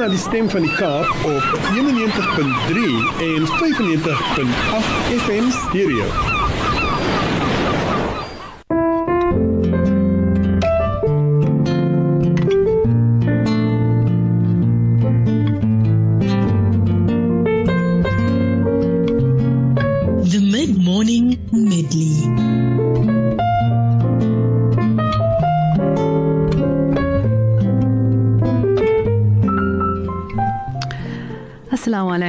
na die stem van die Kaap op 91.3 en 95.8 FM stereo.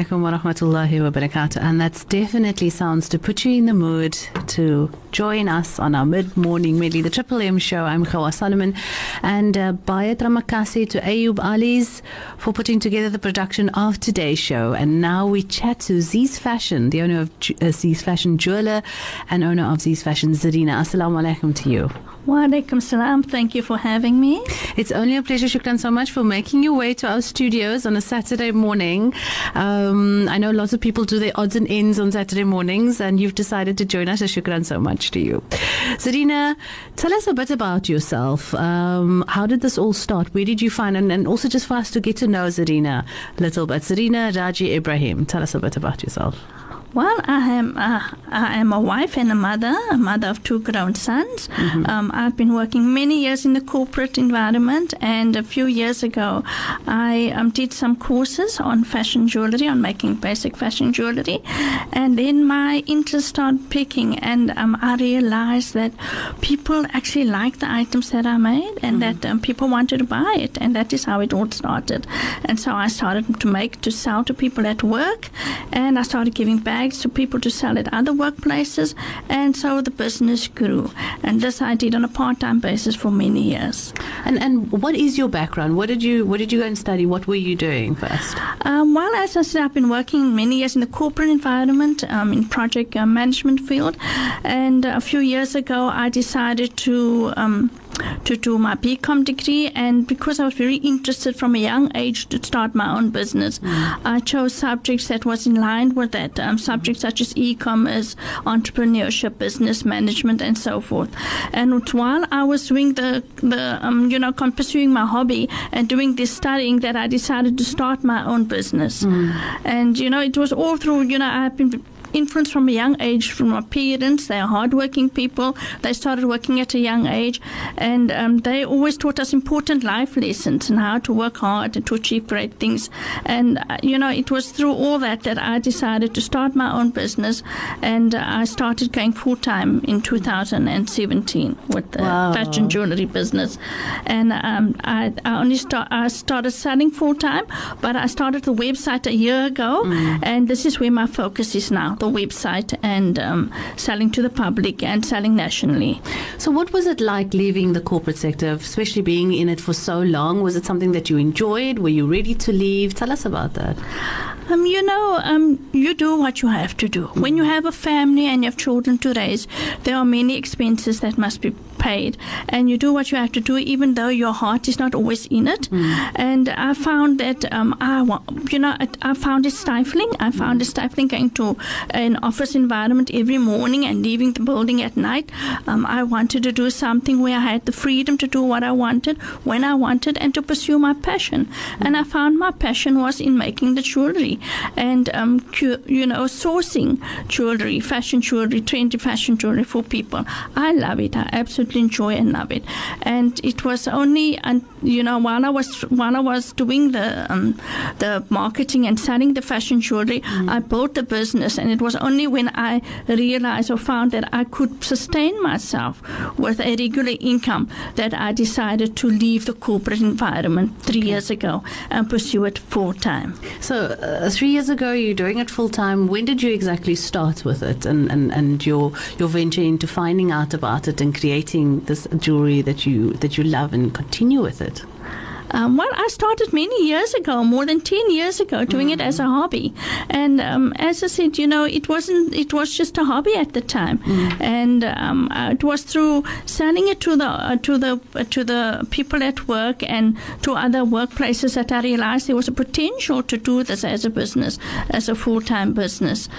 Alaikum wa rahmatullahi wa barakatuh. And that definitely sounds to put you in the mood to join us on our mid morning medley, the Triple M show. I'm Khawa Solomon. And uh, Bayat Ramakasi to Ayub Ali's for putting together the production of today's show. And now we chat to Z's Fashion, the owner of Ju- uh, Z's Fashion jeweler and owner of Z's Fashion, Zarina. Assalamu alaikum to you. Wa alaikum salam. Thank you for having me. It's only a pleasure, Shukran, so much for making your way to our studios on a Saturday morning. Um, I know lots of people do their odds and ends on Saturday mornings, and you've decided to join us. So Shukran so much to you. Zarina, tell us a bit about yourself. Um, how did this all start? Where did you find, and, and also just for us to get to know Zarina a little bit. Zarina Raji Ebrahim, tell us a bit about yourself. Well, I am uh, I am a wife and a mother, a mother of two grown sons. Um, I've been working many years in the corporate environment, and a few years ago, I um, did some courses on fashion jewelry, on making basic fashion jewelry, and then my interest started picking, and um, I realized that people actually like the items that I made, and that um, people wanted to buy it, and that is how it all started. And so I started to make to sell to people at work, and I started giving bags to people to sell at other workplaces, and so the business grew. And this I did on a part-time basis for many years. And and what is your background? What did you what did you go and study? What were you doing first? Um, while as I said, I've been working many years in the corporate environment, um, in project uh, management field, and a few years ago I decided to. Um, to do my BCom degree, and because I was very interested from a young age to start my own business, I chose subjects that was in line with that. Um, subjects such as e-commerce, entrepreneurship, business management, and so forth. And while I was doing the the um, you know pursuing my hobby and doing this studying, that I decided to start my own business. And you know it was all through you know I've been influence from a young age from my parents. They are hardworking people. They started working at a young age, and um, they always taught us important life lessons and how to work hard and to achieve great things. And uh, you know, it was through all that that I decided to start my own business, and uh, I started going full time in 2017 with the Wow. fashion jewelry business. And um, I, I only start, I started selling full time, but I started the website a year ago, and this is where my focus is now the website and um, selling to the public and selling nationally. So, what was it like leaving the corporate sector, especially being in it for so long? Was it something that you enjoyed? Were you ready to leave? Tell us about that. Um, you know, um, you do what you have to do. When you have a family and you have children to raise, there are many expenses that must be paid, and you do what you have to do, even though your heart is not always in it. And I found that um, I, you know, I found it stifling. I found it stifling going to an office environment every morning and leaving the building at night. Um, I wanted to do something where I had the freedom to do what I wanted when I wanted and to pursue my passion. And I found my passion was in making the jewelry and um, cu- you know sourcing jewelry, fashion jewelry, trendy fashion jewelry for people. I love it. I absolutely enjoy and love it. And it was only and you know while I was while I was doing the um, the marketing and selling the fashion jewelry, I built the business, and it was only when I realized or found that I could sustain myself with a regular income that I decided to leave the corporate environment three years ago and pursue it full time. So, uh, three years ago, you're doing it full time. When did you exactly start with it and, and, and your, your venture into finding out about it and creating this jewelry that you, that you love and continue with it? Um, well, I started many years ago, more than ten years ago, doing it as a hobby. And um, as I said, you know, it wasn't. It was just a hobby at the time, and um, uh, it was through selling it to the uh, to the uh, to the people at work and to other workplaces that I realized there was a potential to do this as a business, as a full time business.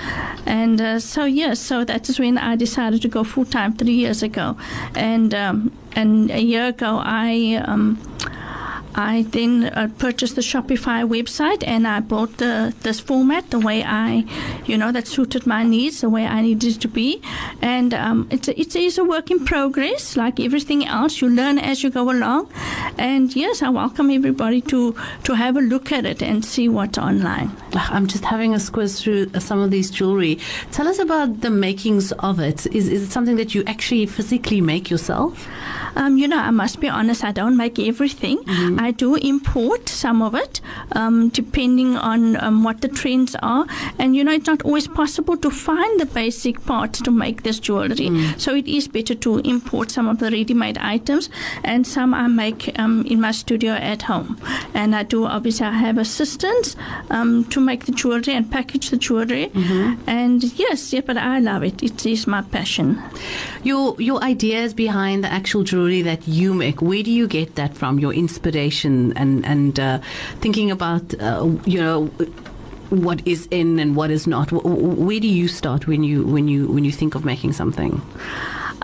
And uh, so yes, so that is when I decided to go full time three years ago, and um, and a year ago I. Um, I then uh, purchased the Shopify website and I bought the this format the way I, you know, that suited my needs, the way I needed to be. And um, it's a, it is a work in progress, like everything else. You learn as you go along. And yes, I welcome everybody to to have a look at it and see what's online. I'm just having a squiz through uh, some of these jewelry. Tell us about the makings of it. Is, is it something that you actually physically make yourself? Um, you know, I must be honest, I don't make everything. Mm-hmm. I do import some of it, um, depending on um, what the trends are. And, you know, it's not always possible to find the basic parts to make this jewelry. Mm. So it is better to import some of the ready made items, and some I make um, in my studio at home. And I do, obviously, I have assistants um, to make the jewelry and package the jewelry. Mm-hmm. And yes, yeah, but I love it. It is my passion. Your your ideas behind the actual jewelry that you make. Where do you get that from? Your inspiration and and uh, thinking about uh, you know what is in and what is not. Wh- wh- Where do you start when you when you when you think of making something?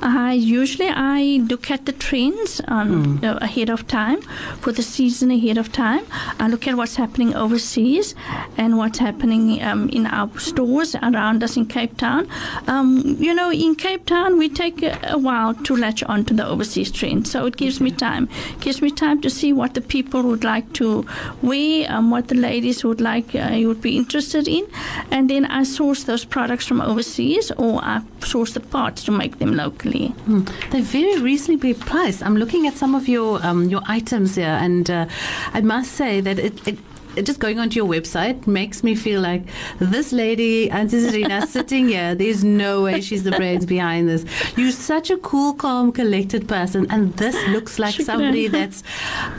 I usually I look at the trends um, uh, ahead of time for the season ahead of time. I look at what's happening overseas and what's happening um, in our stores around us in Cape Town. Um, you know, in Cape Town we take a, a while to latch on to the overseas trend, so it gives me time. gives me time to see what the people would like to wear, um, what the ladies would like, uh, would be interested in, and then I source those products from overseas or I source the parts to make them locally. Hmm. They're very reasonably priced. I'm looking at some of your um, your items here, and uh, I must say that it. it just going onto your website makes me feel like this lady, Auntie Serena, sitting here. There's no way she's the brains behind this. You're such a cool, calm, collected person, and this looks like somebody that's,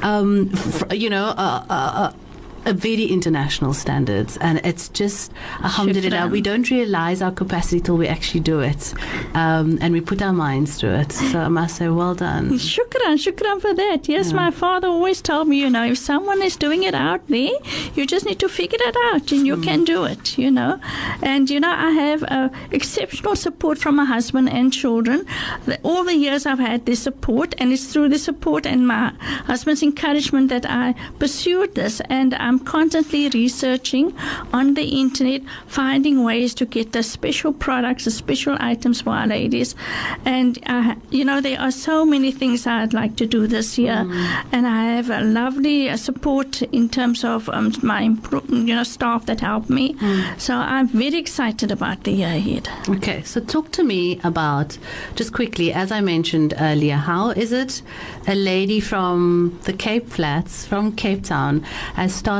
um, f- you know, uh, uh, uh, a very international standards, and it's just alhamdulillah. We don't realize our capacity till we actually do it, um, and we put our minds to it. So I must say, well done. Shukran, shukran for that. Yes, my father always told me, you know, if someone is doing it out there, you just need to figure it out and you can do it, you know. And, you know, I have uh, exceptional support from my husband and children. All the years I've had this support, and it's through the support and my husband's encouragement that I pursued this. And I'm constantly researching on the internet, finding ways to get the special products, the special items for our ladies. And, uh, you know, there are so many things I'd like to do this year. And I have a lovely uh, support in terms of um, my you know, staff that help me. So I'm very excited about the year ahead. Okay, so talk to me about just quickly, as I mentioned earlier, how is it a lady from the Cape Flats, from Cape Town, has started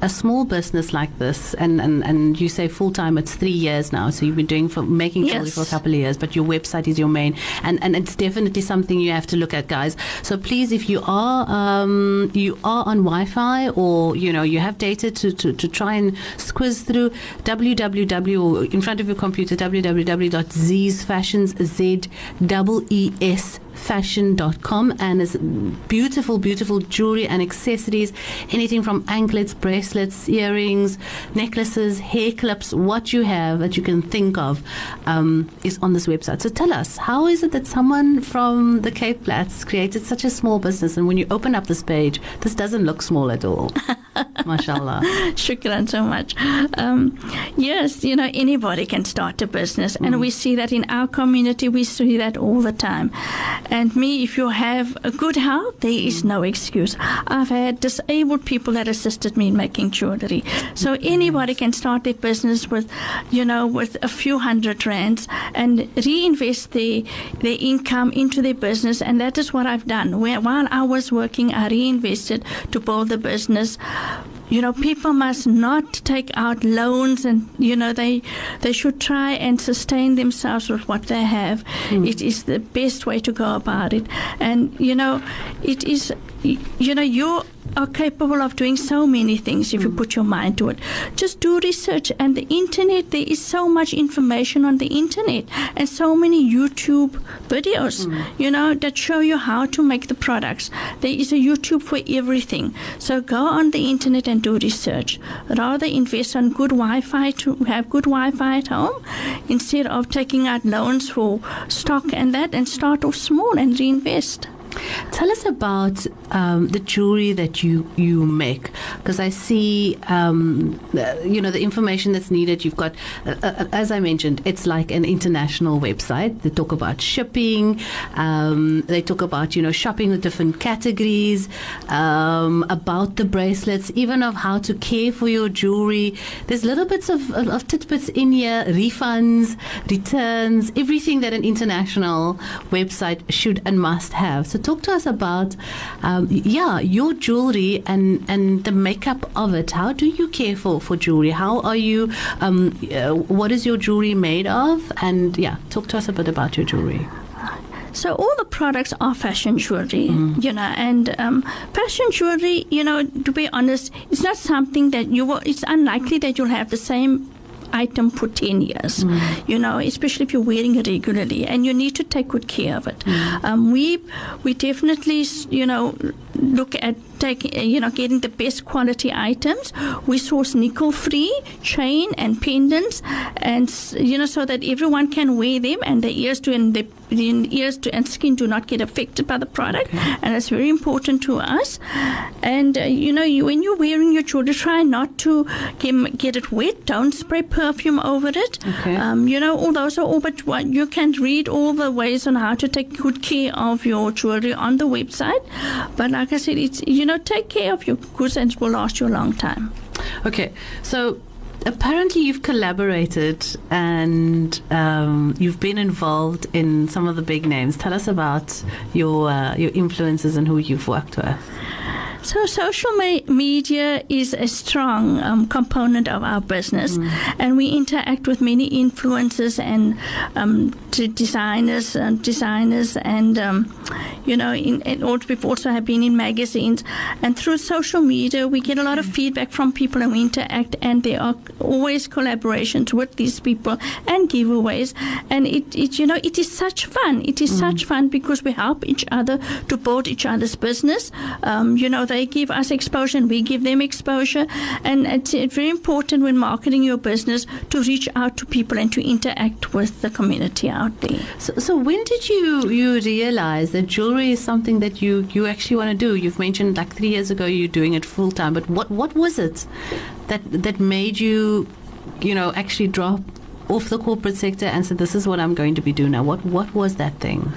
a small business like this, and and, and you say full time, it's three years now, so you've been doing for making jewelry for a couple of years, but your website is your main, and and it's definitely something you have to look at, guys. So please, if you are um, you are on Wi-Fi or you know you have data to to, to try and squiz through www in front of your computer www.zsfashions z double e s fashion.com and it's beautiful beautiful jewelry and accessories. Anything from anklets bracelets earrings necklaces hair clips what you have that you can think of um, is on this website. So tell us how is it that someone from the cape flats created such a small business? And when you open up this page this doesn't look small at all. Mashallah Shukran so much. Um, yes, you know, anybody can start a business, and we see that in our community, we see that all the time. And me, if you have a good heart, there is no excuse. I've had disabled people that assisted me in making jewelry. So mm-hmm. anybody can start their business with, you know, with a few hundred rands and reinvest their, their income into their business. And that is what I've done. Where, while I was working, I reinvested to build the business you know people must not take out loans and you know they they should try and sustain themselves with what they have. Hmm. It is the best way to go about it. And you know it is you know you are capable of doing so many things if you mm. put your mind to it. Just do research and the internet there is so much information on the internet and so many youtube videos mm. you know that show you how to make the products. There is a youtube for everything. So go on the internet and do research. Rather invest on good wi-fi to have good wi-fi at home instead of taking out loans for stock and that and start off small and reinvest Tell us about um, the jewelry that you you make, because I see, um, uh, you know, the information that's needed. You've got, uh, uh, as I mentioned, it's like an international website. They talk about shipping. Um, they talk about you know shopping with different categories, um, about the bracelets, even of how to care for your jewelry. There's little bits of, of, of tidbits in here, refunds, returns, everything that an international website should and must have. So talk to us about, um, yeah, your jewelry and, and the makeup of it. How do you care for, for jewelry? How are you, um, uh, what is your jewelry made of? And yeah, talk to us a bit about your jewelry. So all the products are fashion jewelry, Mm. you know, and um, fashion jewelry, you know, to be honest, it's not something that you will. It's unlikely that you'll have the same item for 10 years Mm. you know especially if you're wearing it regularly and you need to take good care of it Mm. um, we we definitely you know look at taking uh, you know getting the best quality items we source nickel free chain and pendants and you know so that everyone can wear them and the ears to and the, the ears to and skin do not get affected by the product. And that's very important to us. And uh, you know you, when you're wearing your jewelry try not to get, get it wet. Don't spray perfume over it. Okay. um, you know all those are all but what you can read all the ways on how to take good care of your jewelry on the website. But like i said it's you know take care of your goods and it will last you a long time. Okay, so apparently you've collaborated and um, you've been involved in some of the big names. Tell us about your uh, your influences and who you've worked with. So social me- media is a strong um, component of our business, and we interact with many influencers and um, designers, uh, designers, and um, you know, in, in also, we've also have been in magazines, and through social media, we get a lot of feedback from people, and we interact, and there are always collaborations with these people and giveaways, and it, it you know, it is such fun. It is such fun because we help each other to build each other's business. Um, you know, they give us exposure and we give them exposure. And it's, it's very important when marketing your business to reach out to people and to interact with the community out there. So, so when did you you realize that jewelry is something that you you actually want to do? You've mentioned like three years ago you're doing it full time, but what what was it that that made you you know actually drop off the corporate sector and said this is what I'm going to be doing now? What what was that thing?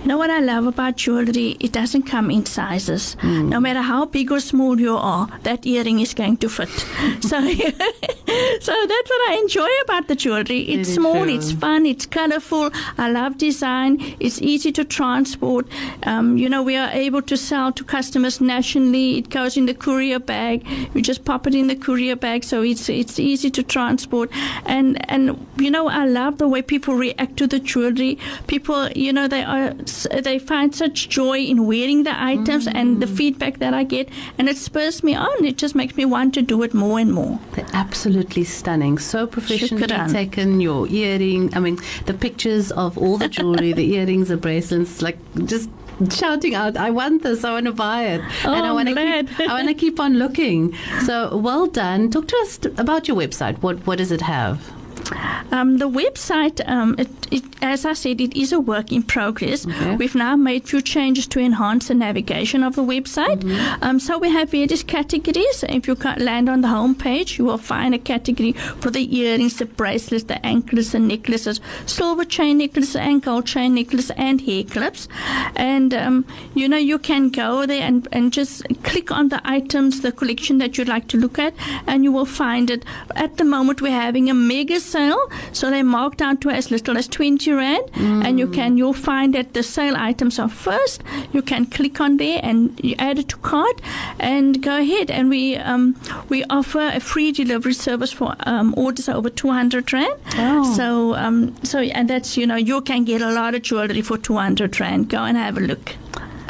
You know what I love about jewelry? It doesn't come in sizes. No matter how big or small you are, that earring is going to fit. so, so that's what I enjoy about the jewelry. It's Very small, true. it's fun, it's colorful. I love design. It's easy to transport. Um, you know, we are able to sell to customers nationally. It goes in the courier bag. You just pop it in the courier bag, so it's it's easy to transport. And and you know, I love the way people react to the jewelry. People, you know, they are they find such joy in wearing the items and the mm. feedback that I get, and it spurs me on. It just makes me want to do it more and more. They're absolutely stunning. So professionally Shukran. taken. Your earring, I mean, the pictures of all the jewelry, the earrings, the bracelets, like just shouting out, "I want this! I want to buy it!" Oh, and I want to keep, I want to keep on looking. So well done. Talk to us about your website. What what does it have? Um, the website, um, it, it, as I said, it is a work in progress. Okay. We've now made few changes to enhance the navigation of the website. Um, so we have various categories. If you land on the home page, you will find a category for the earrings, the bracelets, the anklets, the necklaces, silver chain necklaces, and gold chain necklaces, and hair clips. And um, you know, you can go there and, and just click on the items, the collection that you'd like to look at, and you will find it. At the moment, we're having a mega sale, so they mark down to as little as 20 rand, and you can you'll find that the sale items are first. You can click on there and you add it to cart, and go ahead. And we um, we offer a free delivery service for um, orders over 200 rand. Oh. So um, so and that's you know you can get a lot of jewelry for 200 rand. Go and have a look.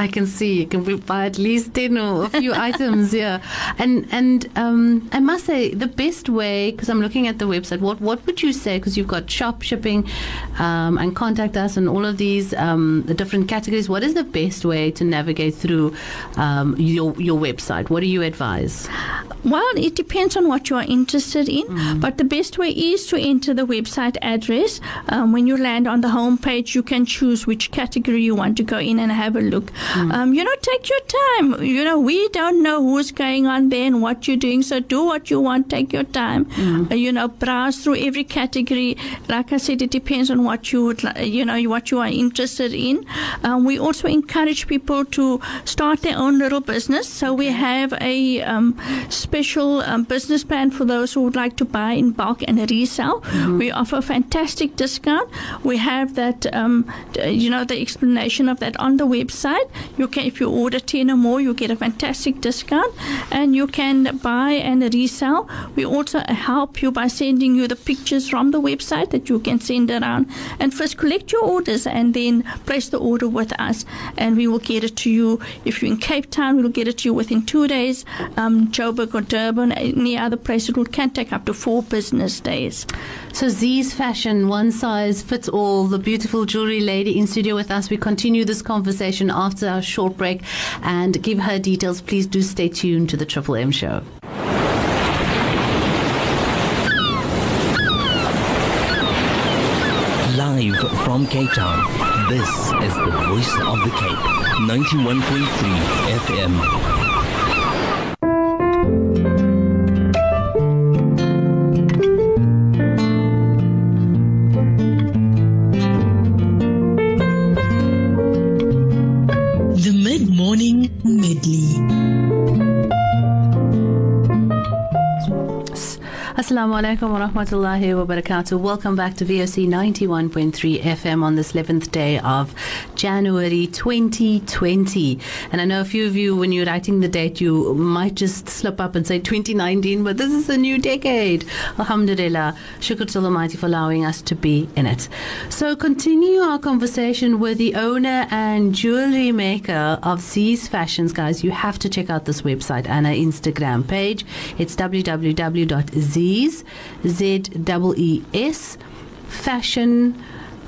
I can see you can buy at least ten or a few items. Yeah, and and um, I must say the best way because I'm looking at the website. What what would you say? Because you've got shop shipping, um, and contact us and all of these um, the different categories. What is the best way to navigate through um, your your website? What do you advise? Well, it depends on what you are interested in, but the best way is to enter the website address. Um, when you land on the home page, you can choose which category you want to go in and have a look. Um, you know, take your time. You know, we don't know who's going on there and what you're doing. So do what you want. Take your time. Uh, you know, browse through every category. Like I said, it depends on what you would, li- you know, what you are interested in. Um, we also encourage people to start their own little business. So we have a um, special um, business plan for those who would like to buy in bulk and resell. We offer a fantastic discount. We have that, um, d- you know, the explanation of that on the website. You can, if you order ten or more, you get a fantastic discount, and you can buy and resell. We also help you by sending you the pictures from the website that you can send around, and first collect your orders and then place the order with us, and we will get it to you. If you're in Cape Town, we will get it to you within two days. Um, Joburg or Durban, any other place, it will, can take up to four business days. So Z's fashion, one size fits all. The beautiful jewelry lady in studio with us. We continue this conversation after our short break and give her details. Please do stay tuned to the Triple M show. Live from Cape Town, this is the voice of the Cape, 91.3 FM. Assalamu alaikum wa rahmatullahi wa barakatuh. Welcome back to VOC 91.3 FM on this 11th day of January 2020. And I know a few of you, when you're writing the date, you might just slip up and say 2019, but this is a new decade. Alhamdulillah. Shukr to Almighty for allowing us to be in it. So continue our conversation with the owner and jewelry maker of Z's Fashions, guys. You have to check out this website and our Instagram page. It's www.z's, Z-E-E-S, fashion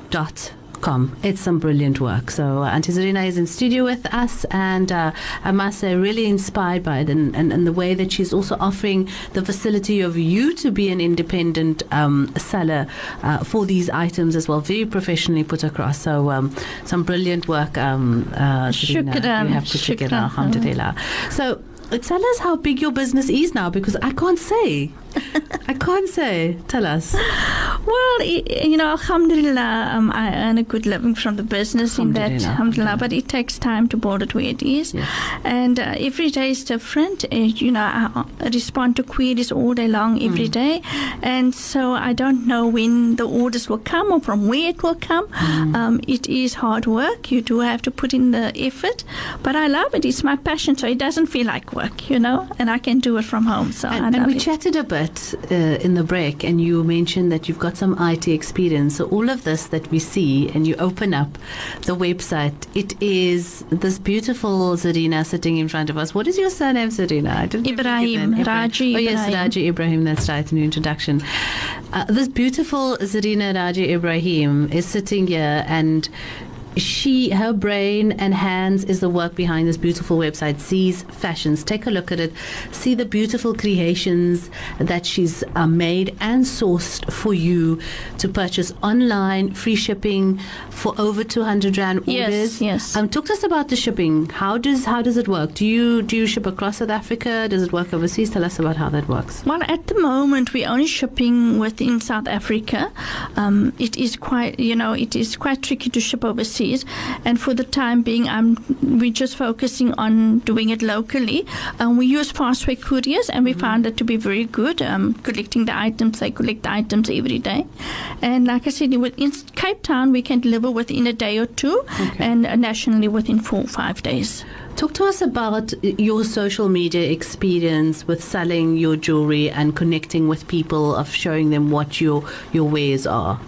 dot com. It's some brilliant work. So uh, Auntie Zarina is in studio with us, and uh, I must say, really inspired by it, and, and, and the way that she's also offering the facility of you to be an independent um, seller uh, for these items as well, very professionally put across. So um, some brilliant work, um, uh, Zarina. Shukran. You have to check it out. Alhamdulillah. So. uh, Tell us how big your business is now because I can't say. I can't say. Tell us. Well, you know, alhamdulillah, um, I earn a good living from the business in that, Alhamdulillah, alhamdulillah, but it takes time to build it where it is. Yes. And uh, every day is different. Uh, you know, I, I respond to queries all day long, Mm. every day. And so I don't know when the orders will come or from where it will come. Mm. Um, it is hard work. You do have to put in the effort, but I love it. It's my passion, so it doesn't feel like work, you know, and I can do it from home. So I And, and we it. chatted a bit uh, in the break, and you mentioned that you've got some IT experience. So all of this that we see, and you open up the website, it is this beautiful Zarina sitting in front of us. What is your surname, Zarina? I didn't Ebrahim. Raji Oh yes, Ebrahim. Raji Ebrahim. That's right in your introduction. Uh, this beautiful Zarina Raji Ebrahim is sitting here and she her brain and hands is the work behind this beautiful website Z's Fashions. Take a look at it. See the beautiful creations that she's uh, made and sourced for you to purchase online, free shipping for over 200 rand Yes, orders. yes. Um, talk to us about the shipping. How does how does it work? Do you do you ship across South Africa? Does it work overseas? Tell us about how that works. Well, at the moment, we're only shipping within South Africa. Um, it is quite, you know, it is quite tricky to ship overseas, and for the time being, I'm we're just focusing on doing it locally. Um, we use Fastway couriers, and we found it to be very good. Um, collecting the items, they collect the items every day, and like I said, in Cape Town, we can deliver within a day or two, and uh, nationally within four or five days. Talk to us about your social media experience with selling your jewelry and connecting with people of showing them what your your wares are.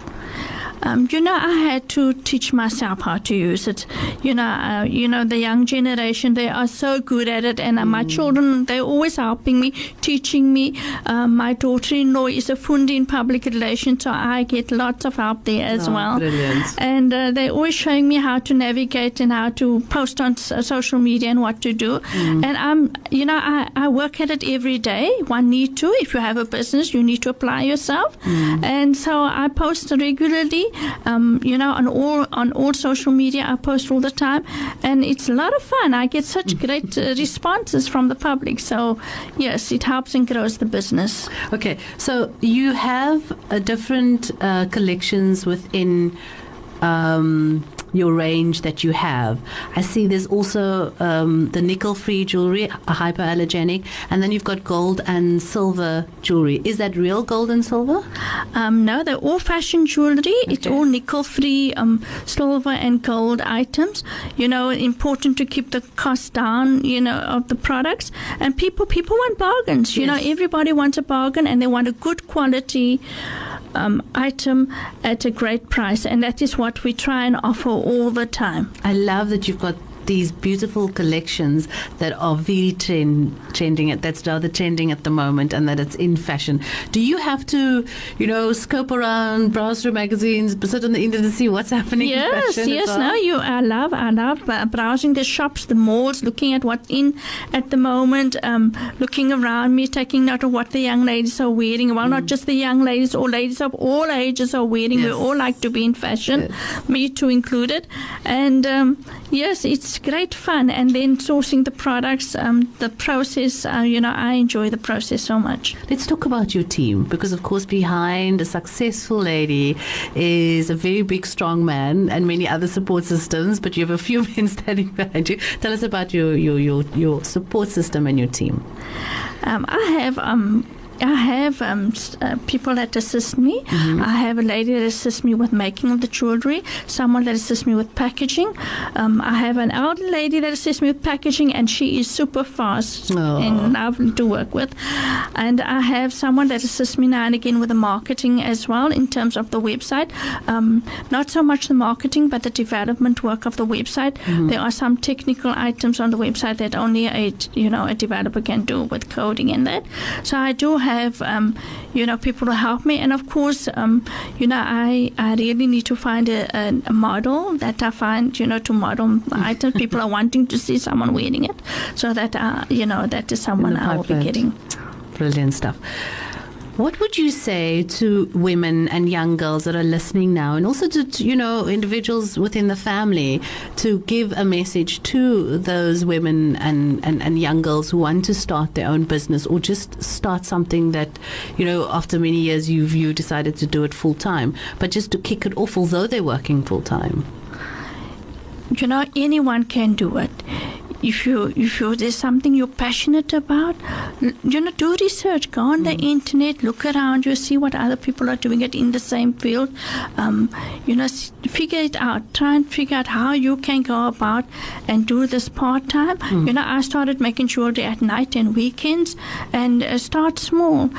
Um, you know, I had to teach myself how to use it. You know, uh, you know, the young generation they are so good at it, and uh, my children they're always helping me, teaching me. Um, my daughter-in-law is a fundi in public relations, so I get lots of help there as Oh, well. brilliant. And uh, they're always showing me how to navigate and how to post on s- social media and what to do. And I'm, you know, I, I work at it every day. One need to. If you have a business, you need to apply yourself. And so I post regularly. Um, you know, on all on all social media, I post all the time, and it's a lot of fun. I get such great uh, responses from the public. So, yes, it helps and grows the business. Okay, so you have uh, different uh, collections within um, your range that you have. I see there's also um, the nickel-free jewelry, a hypoallergenic, and then you've got gold and silver jewelry. Is that real gold and silver? Um, no, they're all fashion jewelry. It's Okay. all nickel free, um, silver and gold items. You know, important to keep the cost down. You know, of the products. And people, people want bargains. You know, everybody wants a bargain, and they want a good quality. Um, item at a great price, and that is what we try and offer all the time. I love that you've got these beautiful collections that are very trend, trending at that's rather trending at the moment and that it's in fashion. Do you have to, you know, scope around, browse through magazines, sit on the internet to see what's happening Yes, fashion? yes. well? No, you. I love. I love uh, browsing the shops, the malls, looking at what's in at the moment, um, looking around me, taking note of what the young ladies are wearing. Well, not just the young ladies, all ladies of all ages are wearing. We all like to be in fashion, me too included. And um, yes, it's great fun. And then sourcing the products, um, the process. Uh, you know, I enjoy the process so much. Let's talk about your team because, of course, behind a successful lady is a very big, strong man and many other support systems. But you have a few men standing behind you. Tell us about your your your, your support system and your team. Um, I have um, I have um, uh, people that assist me. Mm-hmm. I have a lady that assists me with making of the jewelry. Someone that assists me with packaging. Um, I have an elder lady that assists me with packaging, and she is super fast and lovely to work with. And I have someone that assists me now and again with the marketing as well in terms of the website. Um, not so much the marketing, but the development work of the website. Mm-hmm. There are some technical items on the website that only a you know a developer can do with coding and that. So I do have um, you know people to help me, and of course um, you know I I really need to find a, a, model that I find you know to model items. People are wanting to see someone wearing it, so that uh, you know that is someone I will be getting. Brilliant stuff. What would you say to women and young girls that are listening now, and also to, to, you know individuals within the family, to give a message to those women and, and, and young girls who want to start their own business or just start something that, you know, after many years you've you decided to do it full time, but just to kick it off, although they're working full time. you know anyone can do it if you if you there's something you're passionate about you know do research. Go on the internet look around you see what other people are doing it in the same field. Um, you know figure it out. Try and figure out how you can go about and do this part-time. You know i started making jewelry at night and weekends and uh, start small.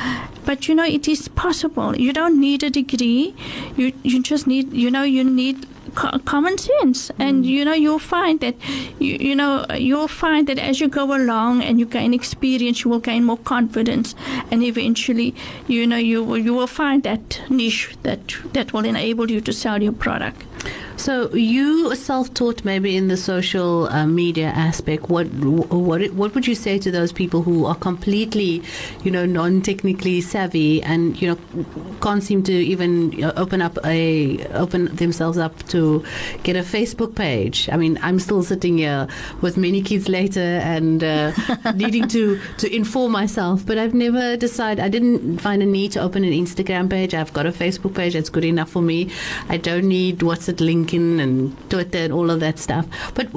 But you know it is possible. You don't need a degree. You you just need you know you need co- common sense. And hmm. you know you'll find that you, you know you'll find that as you go along and you gain experience you will gain more confidence. And eventually you know you will you will find that niche that that will enable you to sell your product So you self-taught, maybe in the social uh, media aspect. What what what would you say to those people who are completely, you know, non-technically savvy and you know can't seem to even open up a open themselves up to get a Facebook page? I mean, I'm still sitting here with many kids later and uh, needing to to inform myself, but I've never decided. I didn't find a need to open an Instagram page. I've got a Facebook page that's good enough for me. I don't need what's it LinkedIn and Twitter and all of that stuff. But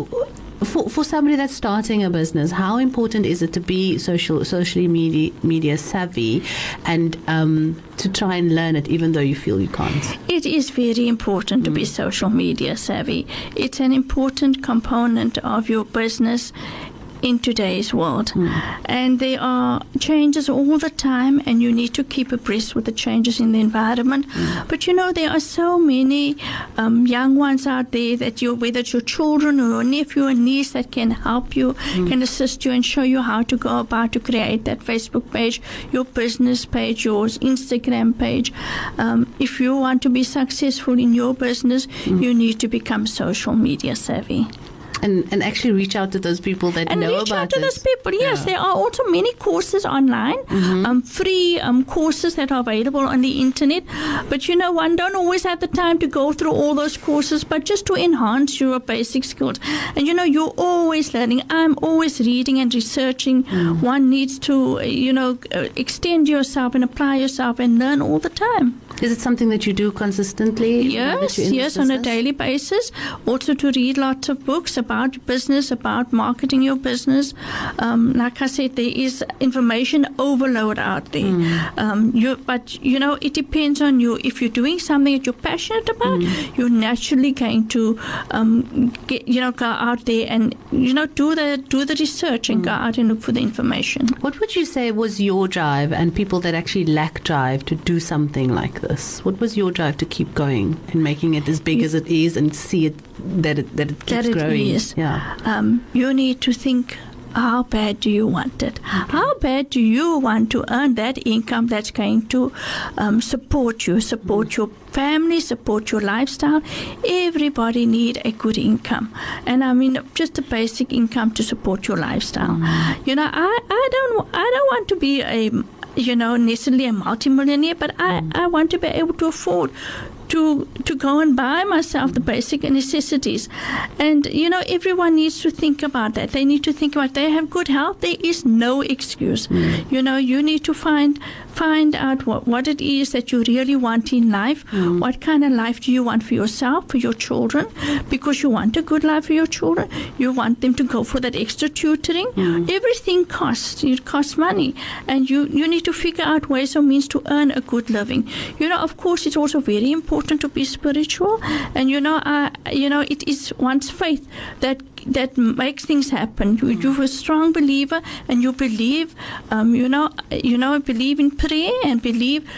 for, for somebody that's starting a business, how important is it to be social socially media media savvy and um, to try and learn it, even though you feel you can't? It is very important to be social media savvy. It's an important component of your business in today's world. And there are changes all the time, and you need to keep abreast with the changes in the environment. But you know, there are so many um, young ones out there that you, whether it's your children or your nephew or niece, that can help you, can assist you, and show you how to go about to create that Facebook page, your business page, your Instagram page. Um, if you want to be successful in your business, you need to become social media savvy. And and actually reach out to those people that and know reach about out to it. those people. Yes, Yeah. there are also many courses online, Mm-hmm. um, free um, courses that are available on the internet. But you know, one don't always have the time to go through all those courses, but just to enhance your basic skills. And you know, you're always learning. I'm always reading and researching. Mm. One needs to, you know, uh, extend yourself and apply yourself and learn all the time. Is it something that you do consistently? Yes, yes, on a daily basis. Also to read lots of books about business, about marketing your business. Um, like I said, there is information overload out there. Um, you, but you know, it depends on you. If you're doing something that you're passionate about, you're naturally going to, um, get, you know, go out there and you know do the do the research and go out and look for the information. What would you say was your drive and people that actually lack drive to do something like this? What was your drive to keep going and making it as big as it is and see it that it that it keeps That it growing? is. Yeah. um, you need to think how bad do you want it? How bad do you want to earn that income that's going to um, support you, support your family, support your lifestyle? Everybody need a good income, and I mean just a basic income to support your lifestyle. You know, I, I don't I don't want to be a you know necessarily a multimillionaire, but I, I want to be able to afford to to go and buy myself the basic necessities. And you know, everyone needs to think about that. They need to think about they have good health. There is no excuse. Hmm. You know, you need to find find out what, what it is that you really want in life. Hmm. What kind of life do you want for yourself, for your children? Because you want a good life for your children. You want them to go for that extra tutoring. Hmm. Everything costs. It costs money. And you, you need to figure out ways or means to earn a good living. You know, of course, it's also very important to be spiritual. And, you know, I, you know, it is one's faith that that makes things happen. You, you're a strong believer, and you believe, um, you know, you know, believe in prayer and believe,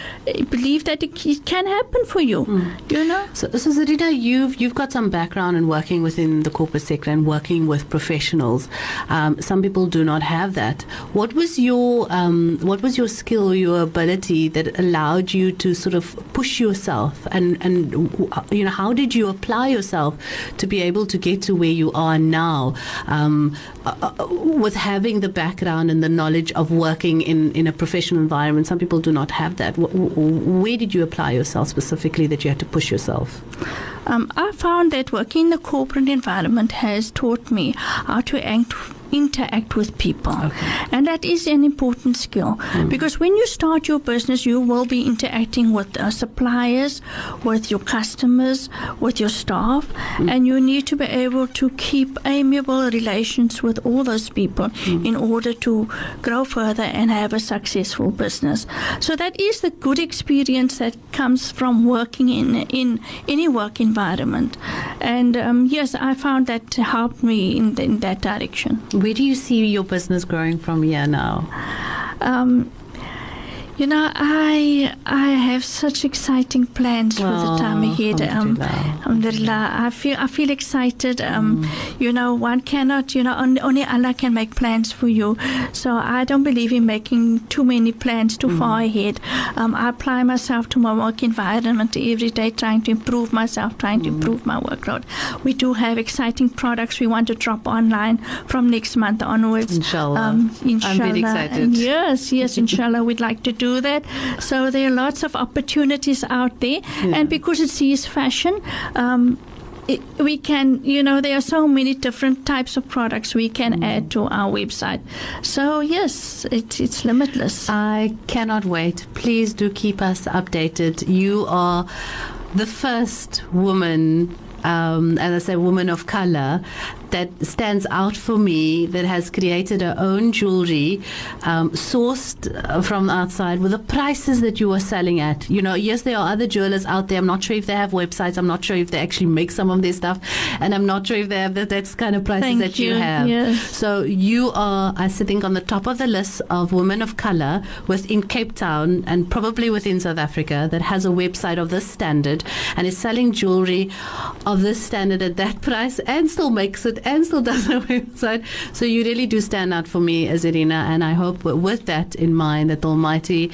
believe that it, it can happen for you. You know. So, so Zarina, you've you've got some background in working within the corporate sector and working with professionals. Um, some people do not have that. What was your um, what was your skill, your ability that allowed you to sort of push yourself and and you know how did you apply yourself to be able to get to where you are now um, uh, uh, with having the background and the knowledge of working in in a professional environment? Some people do not have that. Wh- wh- Where did you apply yourself specifically that you had to push yourself? Um, I found that working in the corporate environment has taught me how to act, interact with people. And that is an important skill because when you start your business, you will be interacting with uh, suppliers, with your customers, with your staff, and you need to be able to keep amiable relations with all those people in order to grow further and have a successful business. So that is the good experience that comes from working in in any work environment. And um, yes, I found that helped me in, in that direction. Where do you see your business growing from here now? Um, you know, I I have such exciting plans for the time Oh, ahead. Um, alhamdulillah. alhamdulillah. I feel I feel excited. Um, You know, one cannot. You know, only, only Allah can make plans for you. So I don't believe in making too many plans too far ahead. Um, I apply myself to my work environment every day, trying to improve myself, trying to improve my workload. We do have exciting products we want to drop online from next month onwards. Inshallah. Um, I'm very excited. And Yes, yes, inshallah, we'd like to do that. So there are lots of opportunities out there, and because it is fashion, um, it, we can, you know, there are so many different types of products we can Mm. add to our website. So yes, it, it's limitless. I cannot wait. Please do keep us updated. You are the first woman. Um, as I say, woman of color that stands out for me that has created her own jewelry um, sourced uh, from outside with the prices that you are selling at. You know, yes, there are other jewelers out there. I'm not sure if they have websites. I'm not sure if they actually make some of their stuff, and I'm not sure if they have that, that's kind of prices Thank that you, you. have. Yes. So you are, I think, on the top of the list of women of color within Cape Town and probably within South Africa that has a website of this standard and is selling jewelry of this standard at that price and still makes it and still does a website. So you really do stand out for me, Azarina, and I hope with that in mind that the Almighty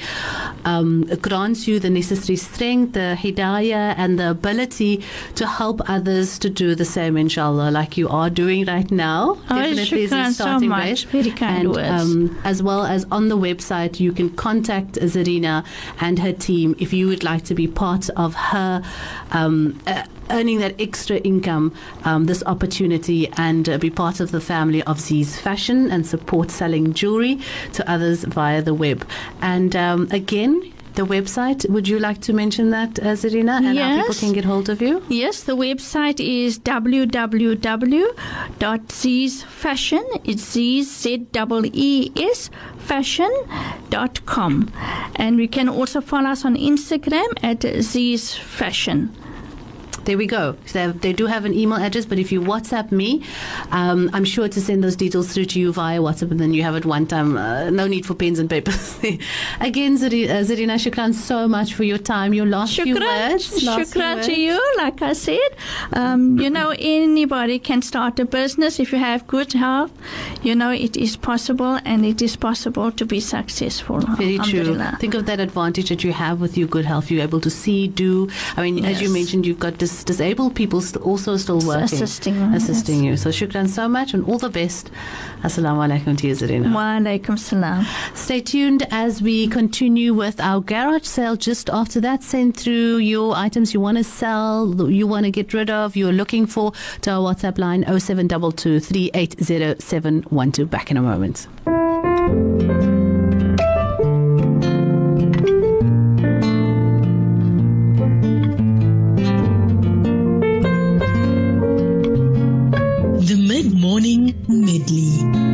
um, grants you the necessary strength, the hidayah, and the ability to help others to do the same, inshallah, like you are doing right now. Oh, Definitely is a shukran so much. Very kind and, words. Um, as well as on the website, you can contact Zarina and her team if you would like to be part of her um, uh, earning that extra income, um, this opportunity, and uh, be part of the family of Z's Fashion and support selling jewelry to others via the web. And um, again, the website, would you like to mention that, uh, Zarina, and how people Yes. can get hold of you? Yes, the website is www.zsfashion. It's Z Z E E S fashion.com. And we can also follow us on Instagram at Z's Fashion. There we go. So they, do have an email address, but if you WhatsApp me, um, I'm sure to send those details through to you via WhatsApp, and then you have it one time. Uh, no need for pens and papers. Again, Zari- uh, Zarina, shukran so much for your time. Your last few words. last few shukran words. to you. Like I said, um, you know, anybody can start a business if you have good health. You know, it is possible, and it is possible to be successful. Very true. Think of that advantage that you have with your good health. You're able to see, do. I mean, as you mentioned, you've got dis- disabled people st- also still working, Assisting assisting you. So shukran so much, and all the best. Assalamu alaikum to you, Zarina. Wa alaikum salam. Stay tuned as we continue with our garage sale. Just after that, send through your items you want to sell, you want to get rid of, you're looking for to our WhatsApp line 0722 380712. Back in a moment. medley.